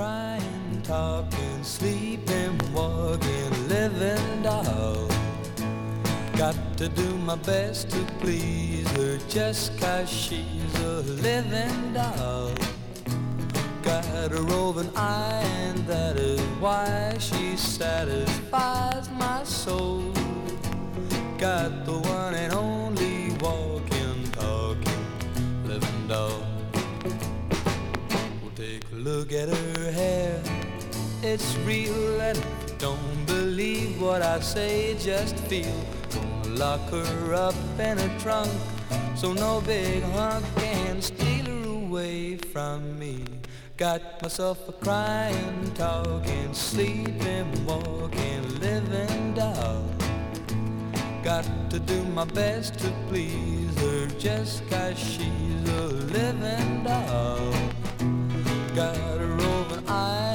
crying, talking, sleeping, walking, living doll. Got to do my best to please her just cause she's a living doll. Got a roving eye and that is why she satisfies my soul. Got the one and only walking, talking, living doll. Well, take a look at her. It's real and don't believe what I say, just feel. Gonna lock her up in a trunk so no big hunk can steal her away from me. Got myself a crying, talking, sleeping, walking, living doll. Got to do my best to please her just cause she's a living doll. Got a roving eye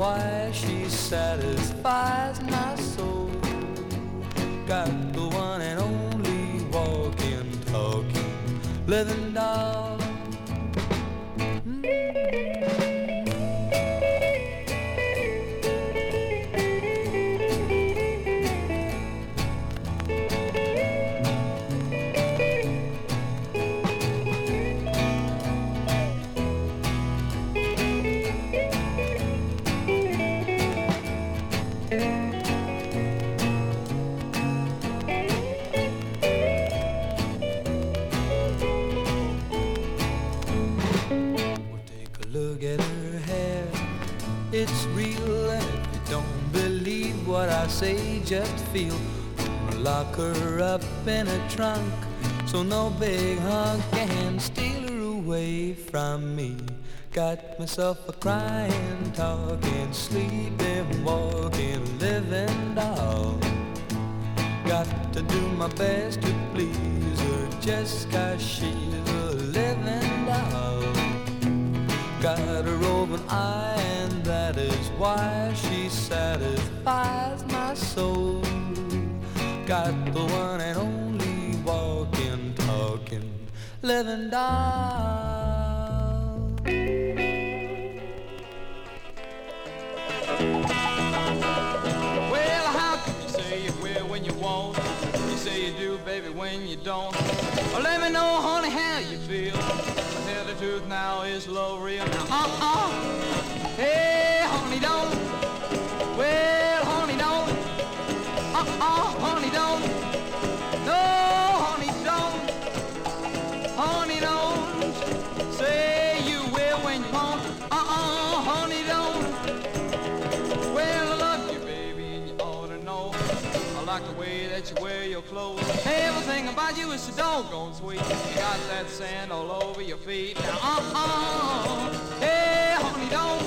why she satisfies my soul. Got the one and only walking, talking, living doll. Say, just feel. Lock her up in a trunk so no big hunk can steal her away from me. Got myself a crying, talking, sleeping, walking, living doll. Got to do my best to please her just cause she's a living doll. Got a roving eye that is why she satisfies my soul. Got the one and only walking, talking, living doll. Well, how can you say you will when you won't? You say you do, baby, when you don't. Well, let me know, honey, how you feel. Tell the truth now, is love real? Now, uh-uh. Hey, like the way that you wear your clothes. Everything about you is so doggone sweet. You got that sand all over your feet. Now, uh-uh. Hey, honey, don't.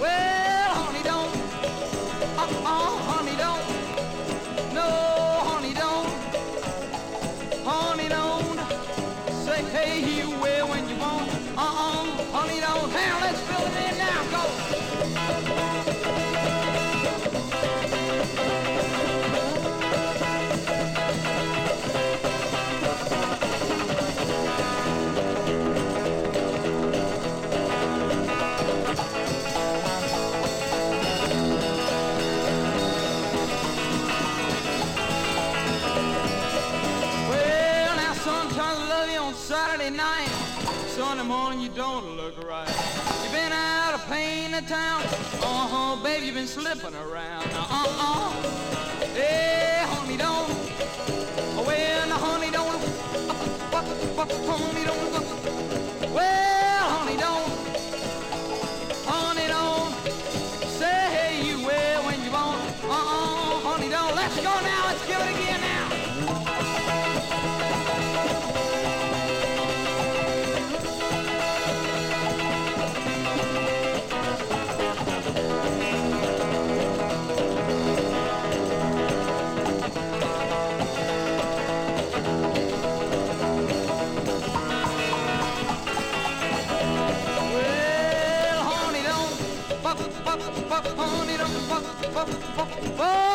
Well, honey, don't. Uh-uh, honey, don't. No, honey, don't. Honey, don't. Say, hey, you will when you want. Uh-uh, honey, don't. Now, let's fill it in now. Go. Well, town. Uh-huh, baby, you've been slipping around. Uh-uh. Hey, honey, don't. Well, honey, don't. Uh, uh, uh, honey, don't. Well, Buck, buck, buck.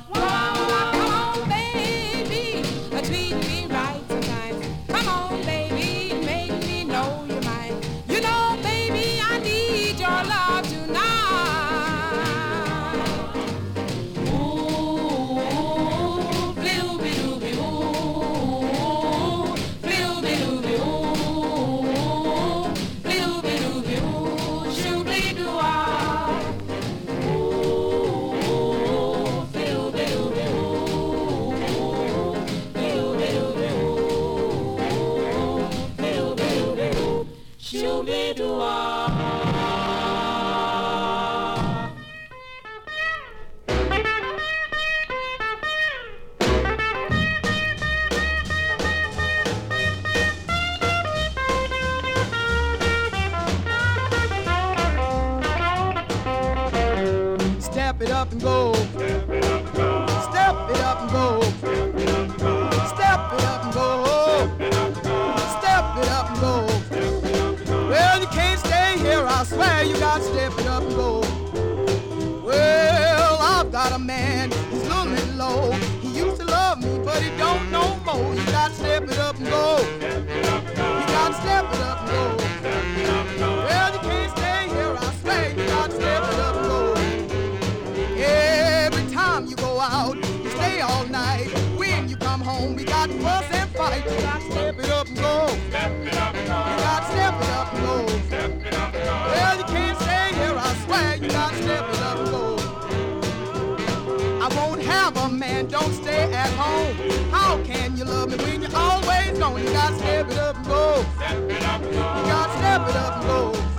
heart. on. You gotta step it up and go. Step it up and go. You gotta step it up and go.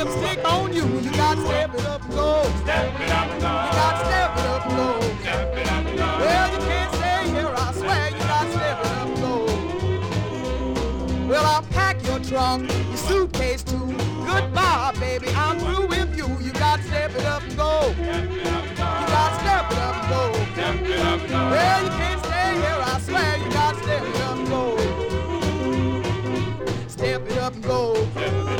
step it up and go. Step it up and go. You got to step it up and go. Step it up and go. Well, you can't stay here, I swear. You got to step it up and go. Well, I'll pack your trunk, your suitcase too. Goodbye, baby, I'm through with you. You got to step it up and go. You got to step it up and go. Well, you can't stay here, I swear. You got to step it up and go. Step it up and go.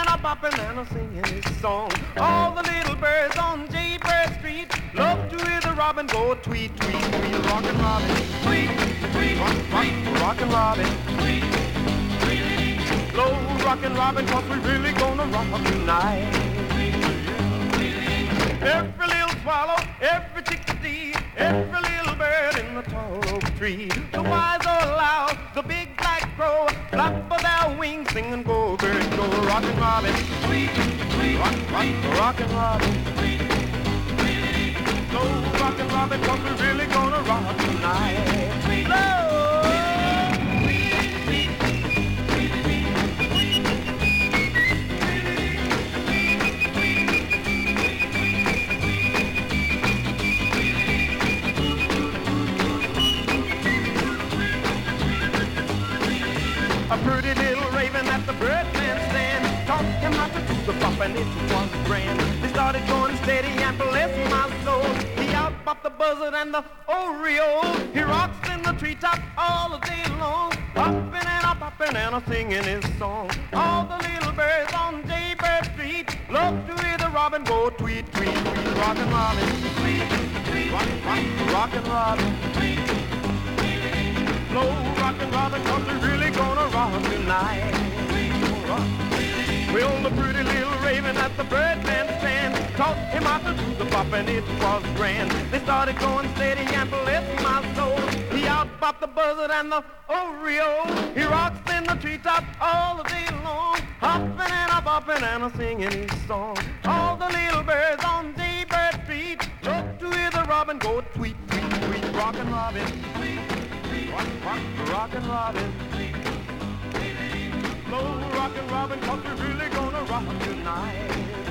bopping and singing his song. All the little birds on Jaybird Street love to hear the robin go tweet, tweet, tweet. Rockin' Robin, tweet, tweet, tweet, rockin' Robin, tweet, tweet. Low rockin' Robin, cause we really gonna rock up tonight. Every little swallow, every chickadee, every little bird in the tall oak tree. The wise or loud, the big crow, flap of their wings, sing and go, bird, go, and robin. Tweet, rock, rock, and robin. Tweet, tweet, go, robin, cause we're really gonna rock tonight. Tweet. A pretty little raven at the birdman stand. Taught him how to do the bump and it was grand. They started going steady and bless my soul. He out popped the buzzard and the oriole. He rocks in the treetop all day long. popping and a popping and a singing his song. All the little birds on Jaybird Street love to hear the robin go tweet, tweet, tweet. Rockin' Robin. Tweet, tweet, rock, rockin' Robin. Tweet, tweet slow. Rockin', rockin', the country really gonna rock tonight. We gonna rock. Well, the pretty little raven at the Birdman stand taught him how to do the bop, and it was grand. They started going steady and bless my soul. He out-bopped the buzzard and the oriole. He rocks in the treetop all day long, hoppin' and a-boppin' and a-singin' his song. All the little birds on Jaybird Street look to hear the robin go tweet, tweet, tweet, rockin' robin, tweet. Rock, rock, rock and robin. Slow rock and robin, cause you're really gonna rock tonight.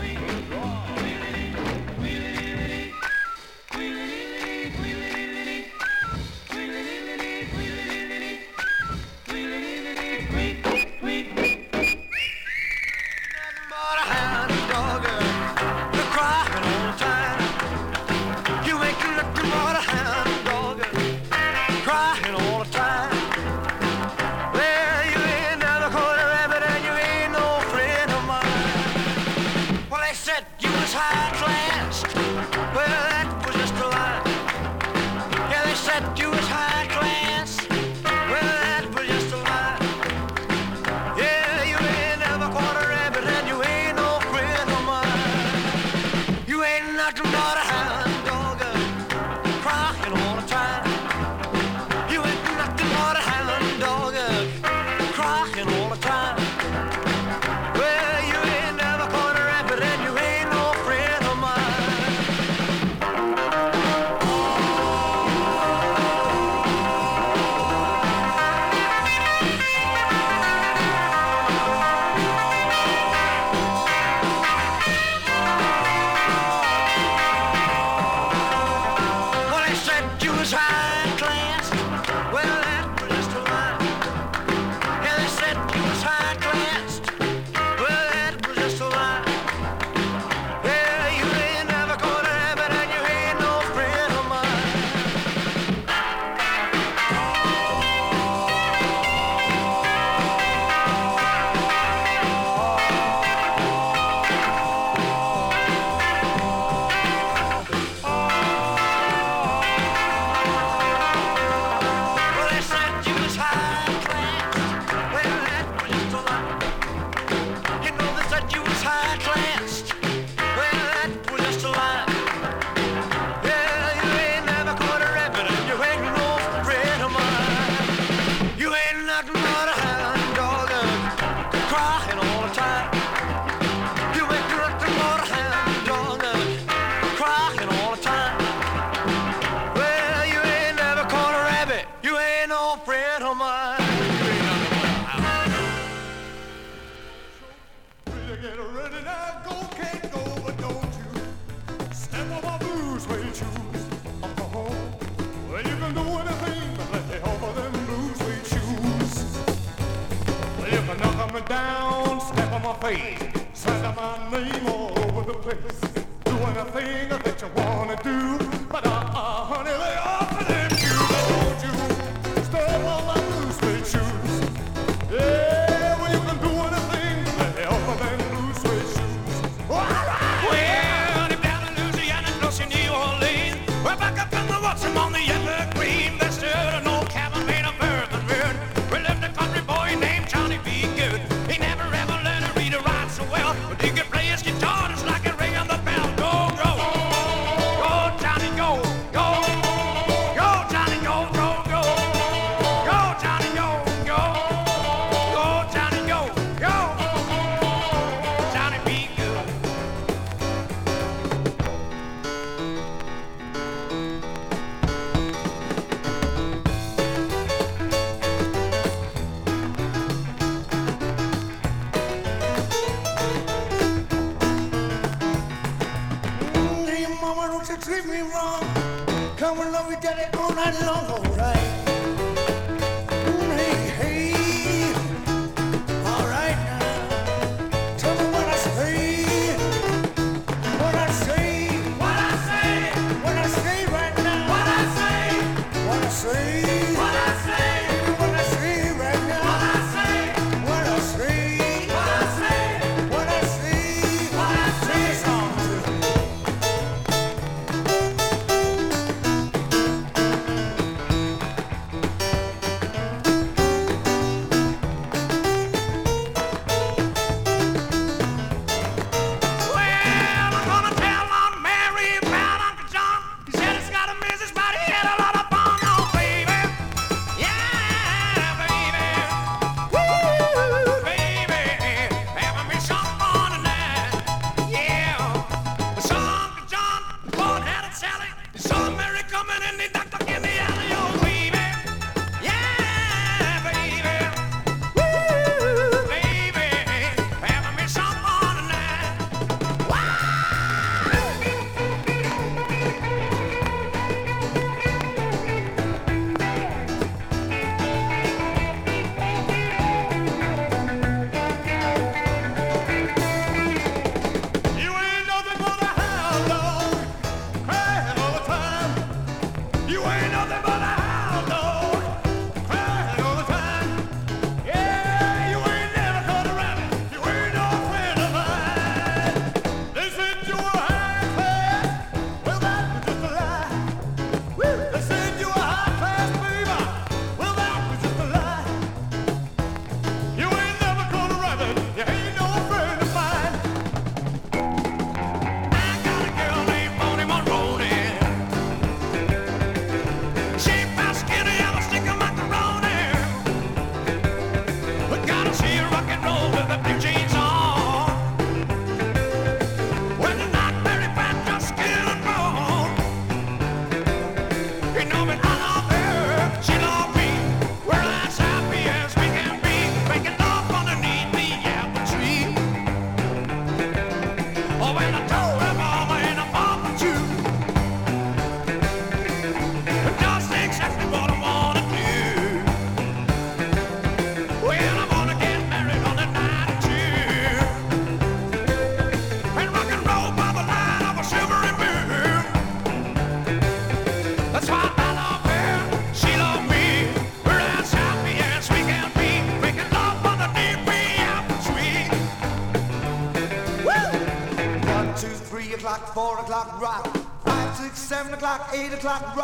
O'clock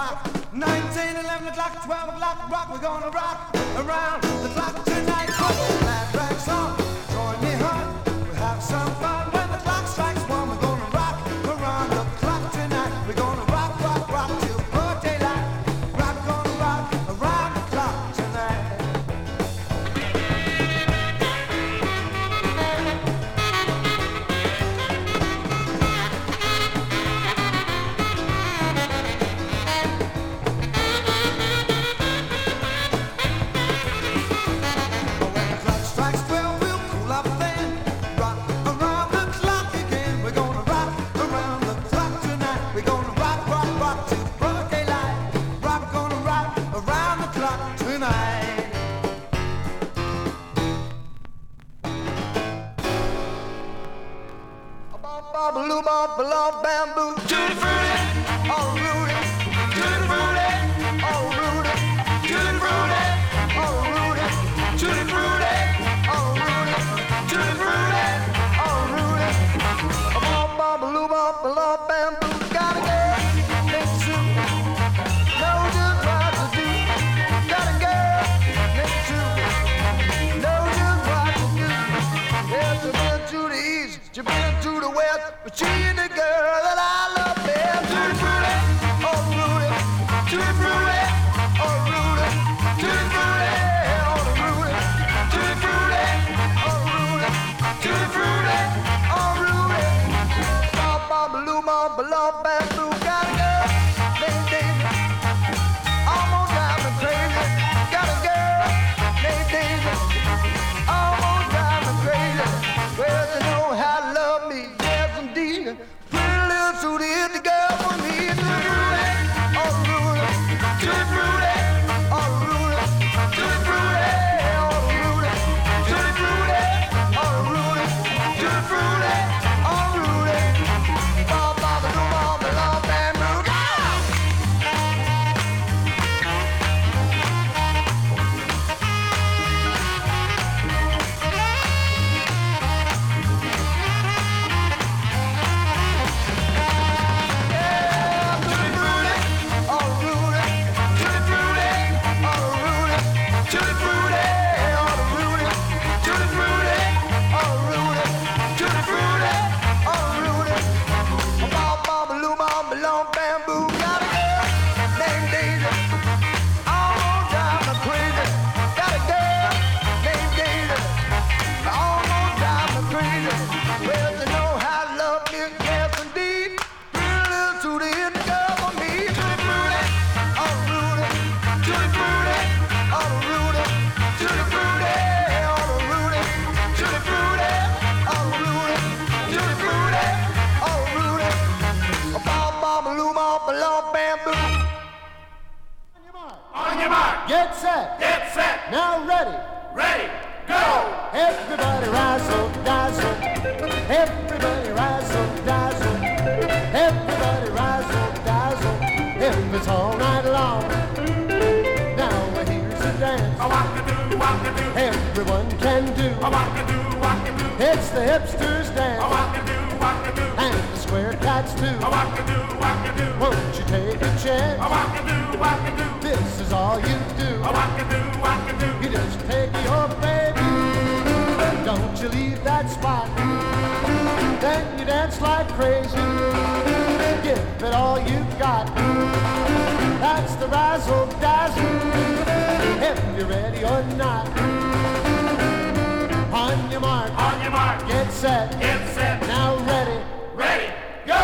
mark. On your mark. Get set. Get set. Now ready. Ready. Go.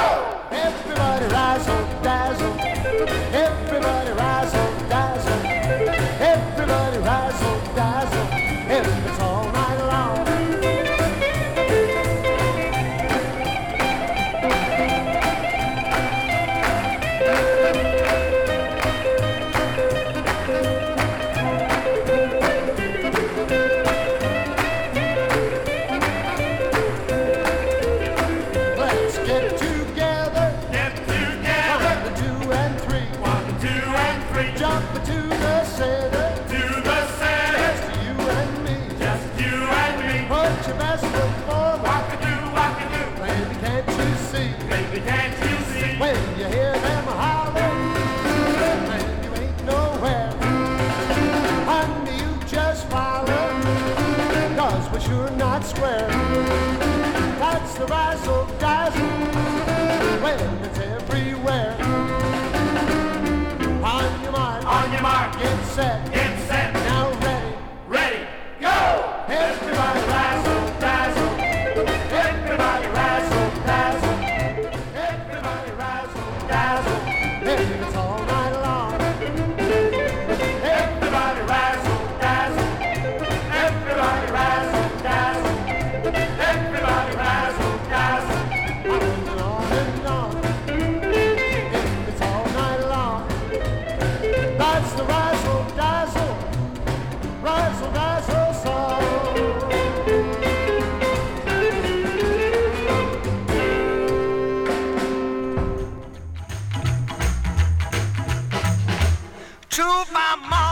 Everybody rise, oh, dazzle. get set. to my mom.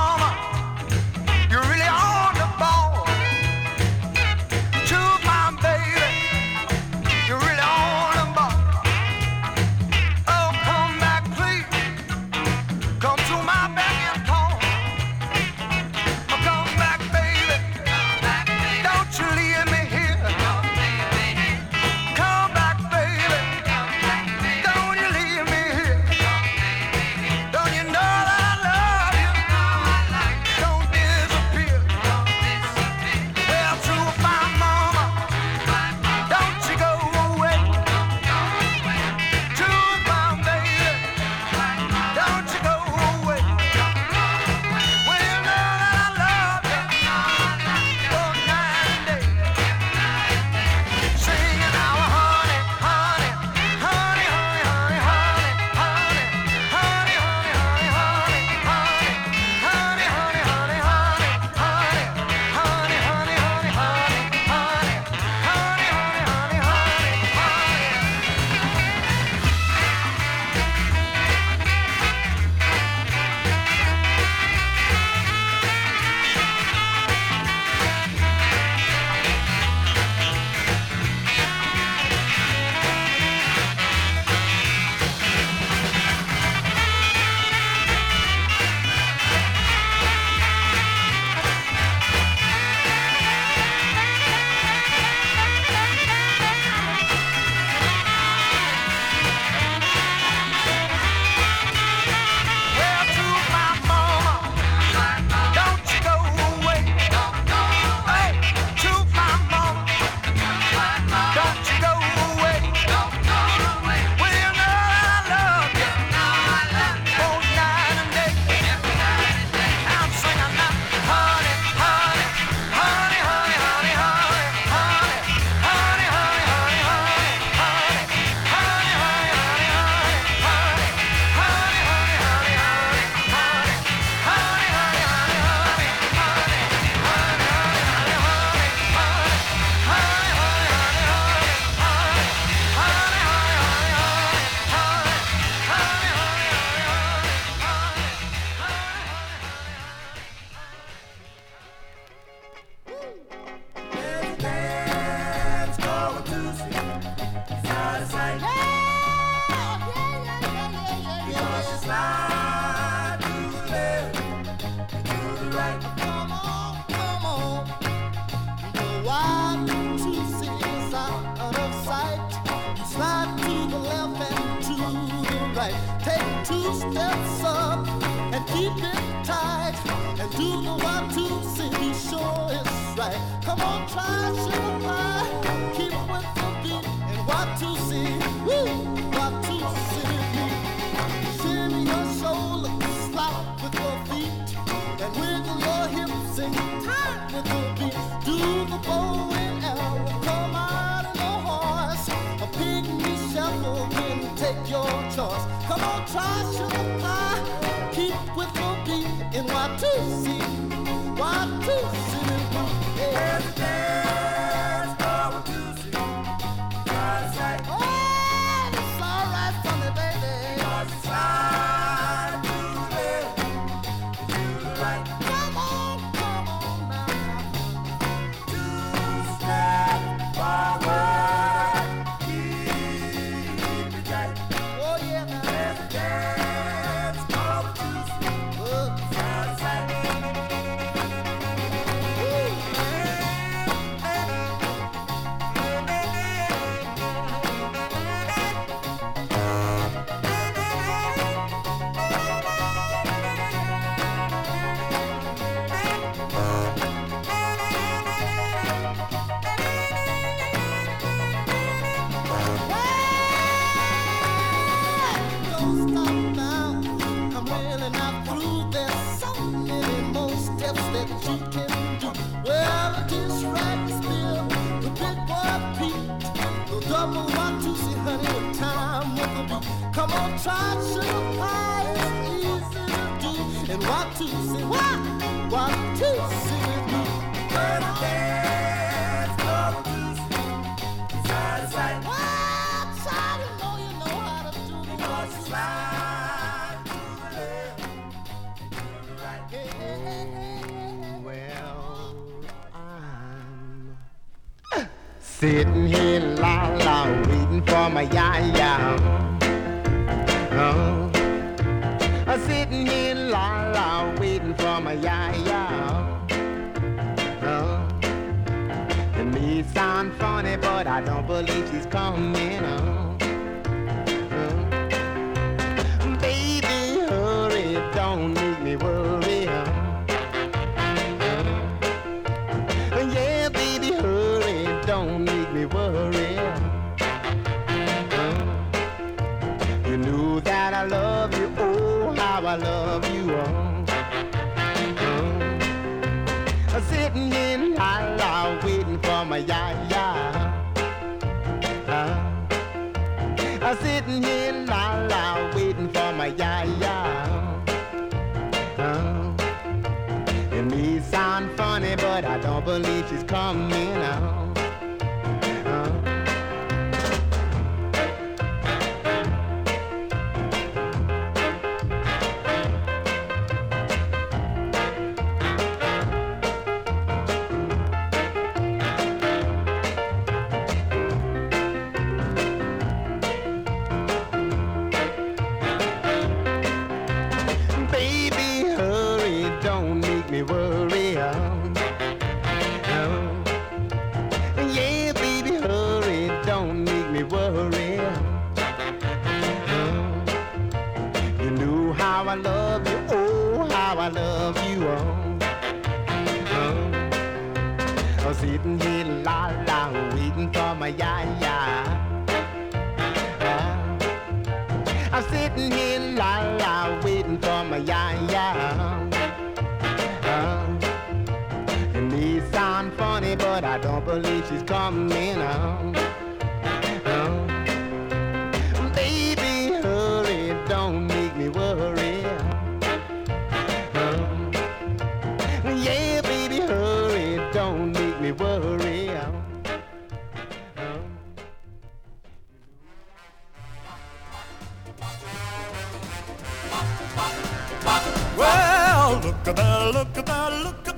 look at that, look at that, look at that.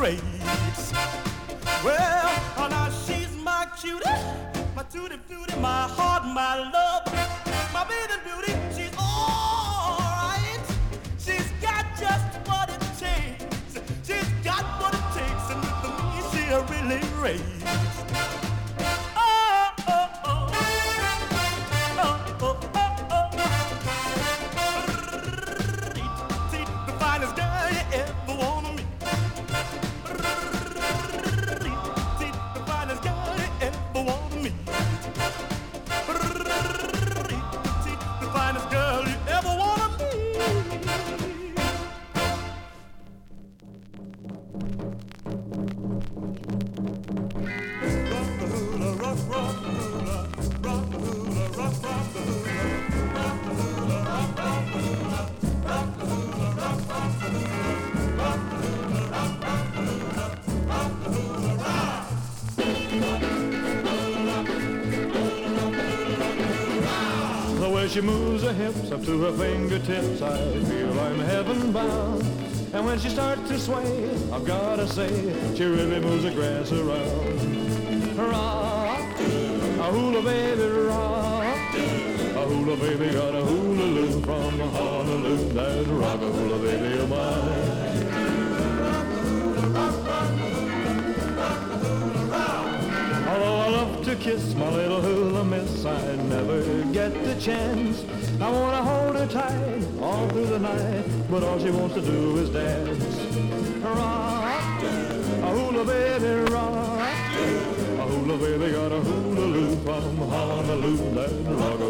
Rates. Well, oh, now she's my cutie, my tutti frutti, my heart, my love, my bathing beauty. She's alright. She's got just what it takes. She's got what it takes, and with me she really rates. Fingertips, I feel I'm heaven bound. And when she starts to sway, I've gotta say, she really moves the grass around. Rock, a hula baby, rock. A hula baby got a hula loop from Honolulu. That rock a hula baby of mine. Although I love to kiss my little hula miss, I never get the chance. I wanna hold her tight all through the night, but all she wants to do is dance. Rock, a hula baby, rock. A hula baby got a hula loop from Honolulu. That rock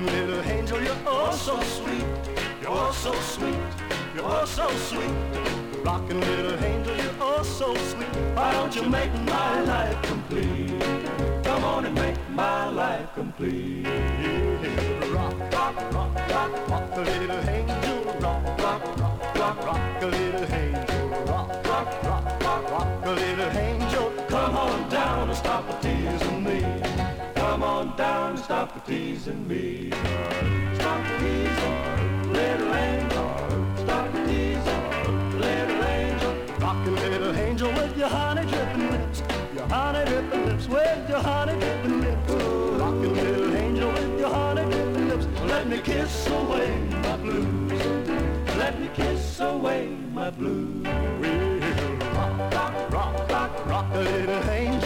Rockin' little angel, you're oh so sweet. You're oh so sweet. You're oh so sweet. Rockin' little angel, you're oh so sweet. Why don't you make my life complete? Come on and make my life complete. Yeah. Rock, rock, rock, rock, rock, a little angel. Rock, rock, rock, rock, rock, a little angel. Rock, rock, rock, rock, rock, a little angel. Come on down and stop the teasing me. On down and stop the teasing me. Stop the teasing, little angel. Stop the teasing, little angel. Rockin' little angel with your honey dripping lips. Your honey dripping lips with your honey dripping lips. Rockin' little angel with your honey dripping lips. Let me kiss away my blues. Let me kiss away my blues. Rock, rock, rock, rock, rock, a little angel.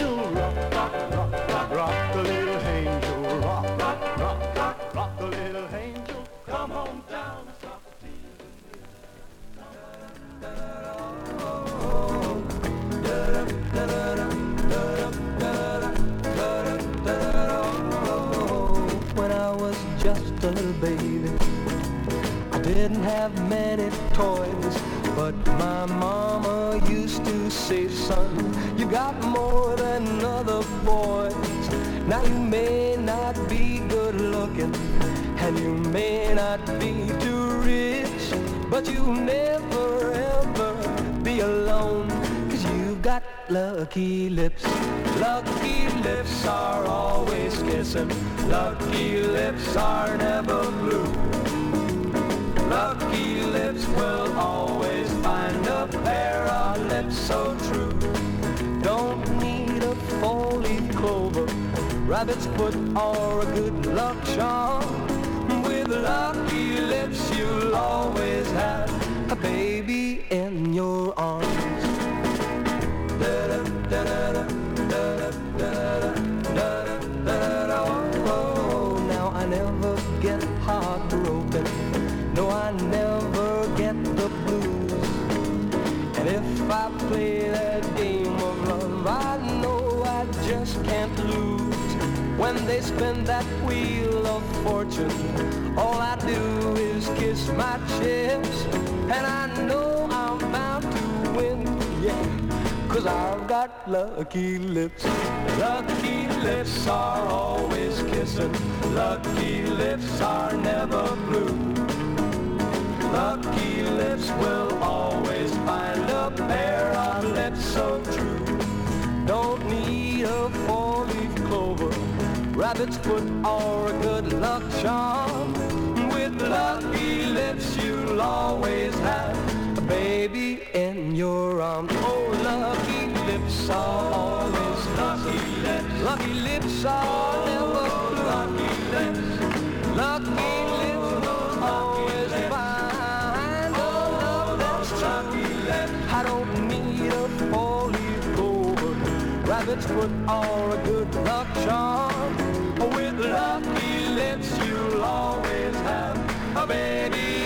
When I was just a little baby, I didn't have many toys, but my mama used to say, son, you got more than other boys. Now you may not be good looking, and you may not be too rich, but you'll never ever be alone, lucky lips. Lucky lips are always kissing, lucky lips are never blue. Lucky lips will always find a pair of lips so true. Don't need a four-leaf clover, rabbit's foot or a good luck charm. With lucky lips you'll always have a baby They spin that wheel of fortune, all I do is kiss my chips. And I know I'm bound to win, yeah. Cause I've got lucky lips. Lucky lips are always kissing. Lucky lips are never blue. Lucky lips will always find a pair of lips so true. Don't need a clover, rabbit's foot, or a good luck charm. With lucky lips, you'll always have a baby in your arms. Oh, lucky lips are always lucky lips. Lucky lips are never lucky lips. Lucky lips will always find a love that's true. I don't need a four-leaf clover, rabbit's foot, or a good luck charm. With love, he lets you always have a baby.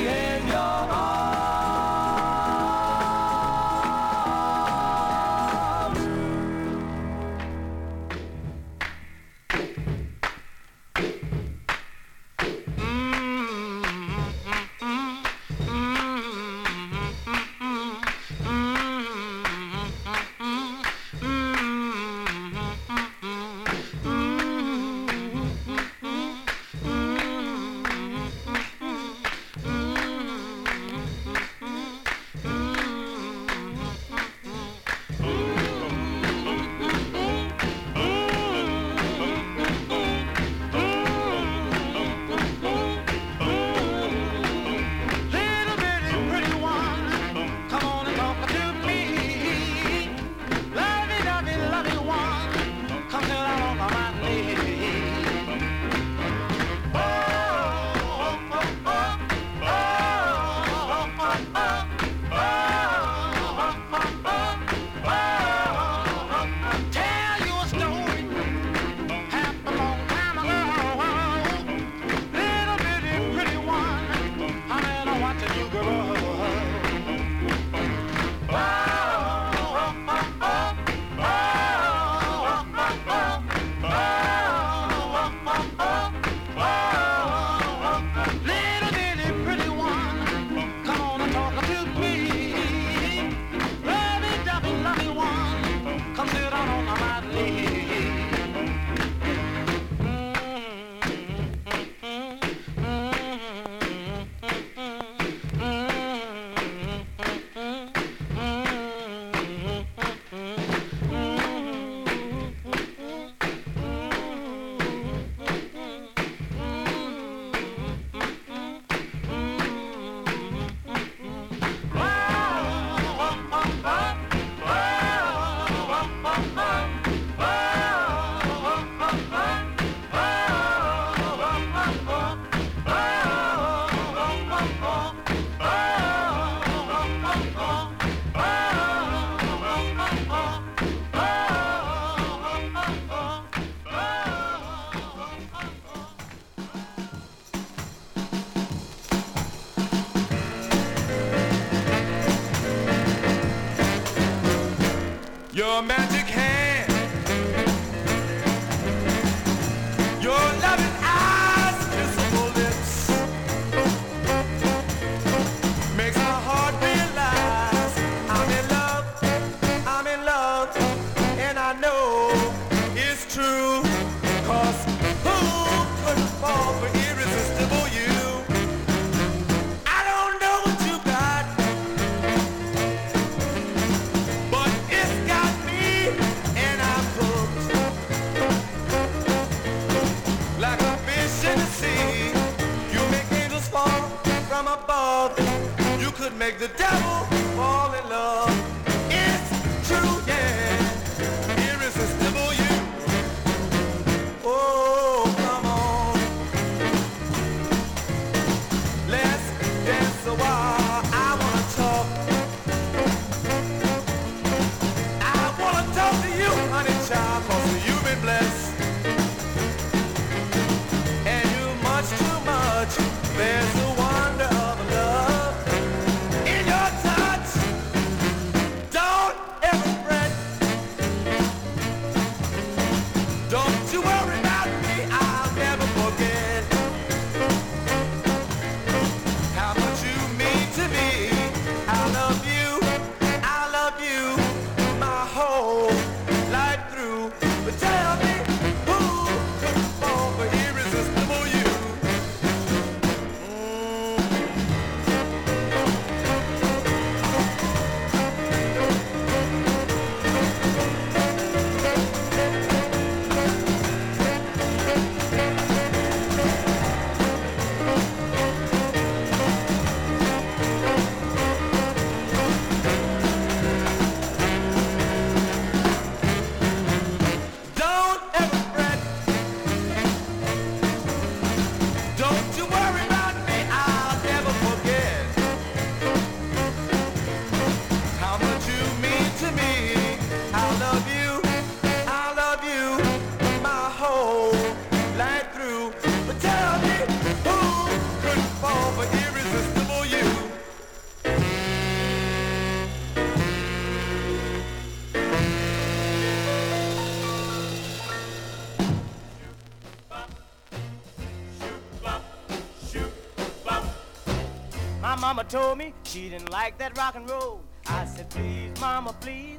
Told me she didn't like that rock and roll. I said, please, mama, please.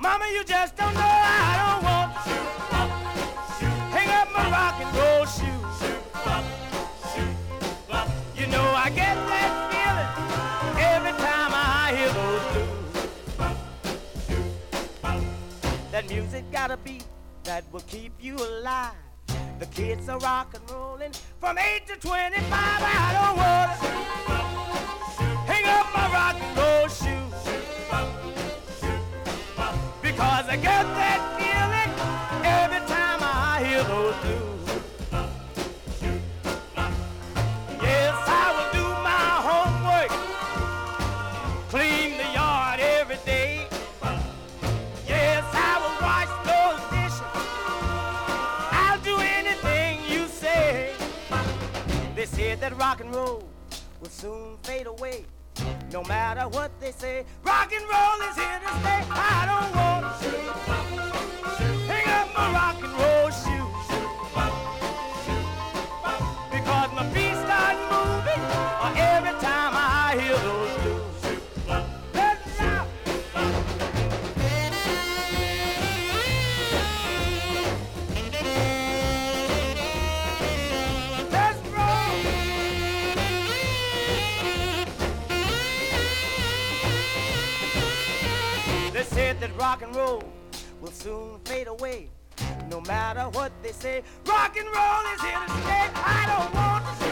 Mama, you just don't know I don't want to hang up my rock and roll shoes. You know I get that feeling every time I hear those blues. That music got a beat that will keep you alive. The kids are rock and rolling from 8 to 25. I don't want to I get that feeling every time I hear those blues. Yes, I will do my homework, clean the yard every day. Yes, I will wash those dishes. I'll do anything you say. They said that rock and roll will soon fade away. No matter what they say, rock and roll is here to stay. I don't want to hang up my rock and roll shoes rock and roll will soon fade away. No matter what they say, rock and roll is here to stay. I don't want to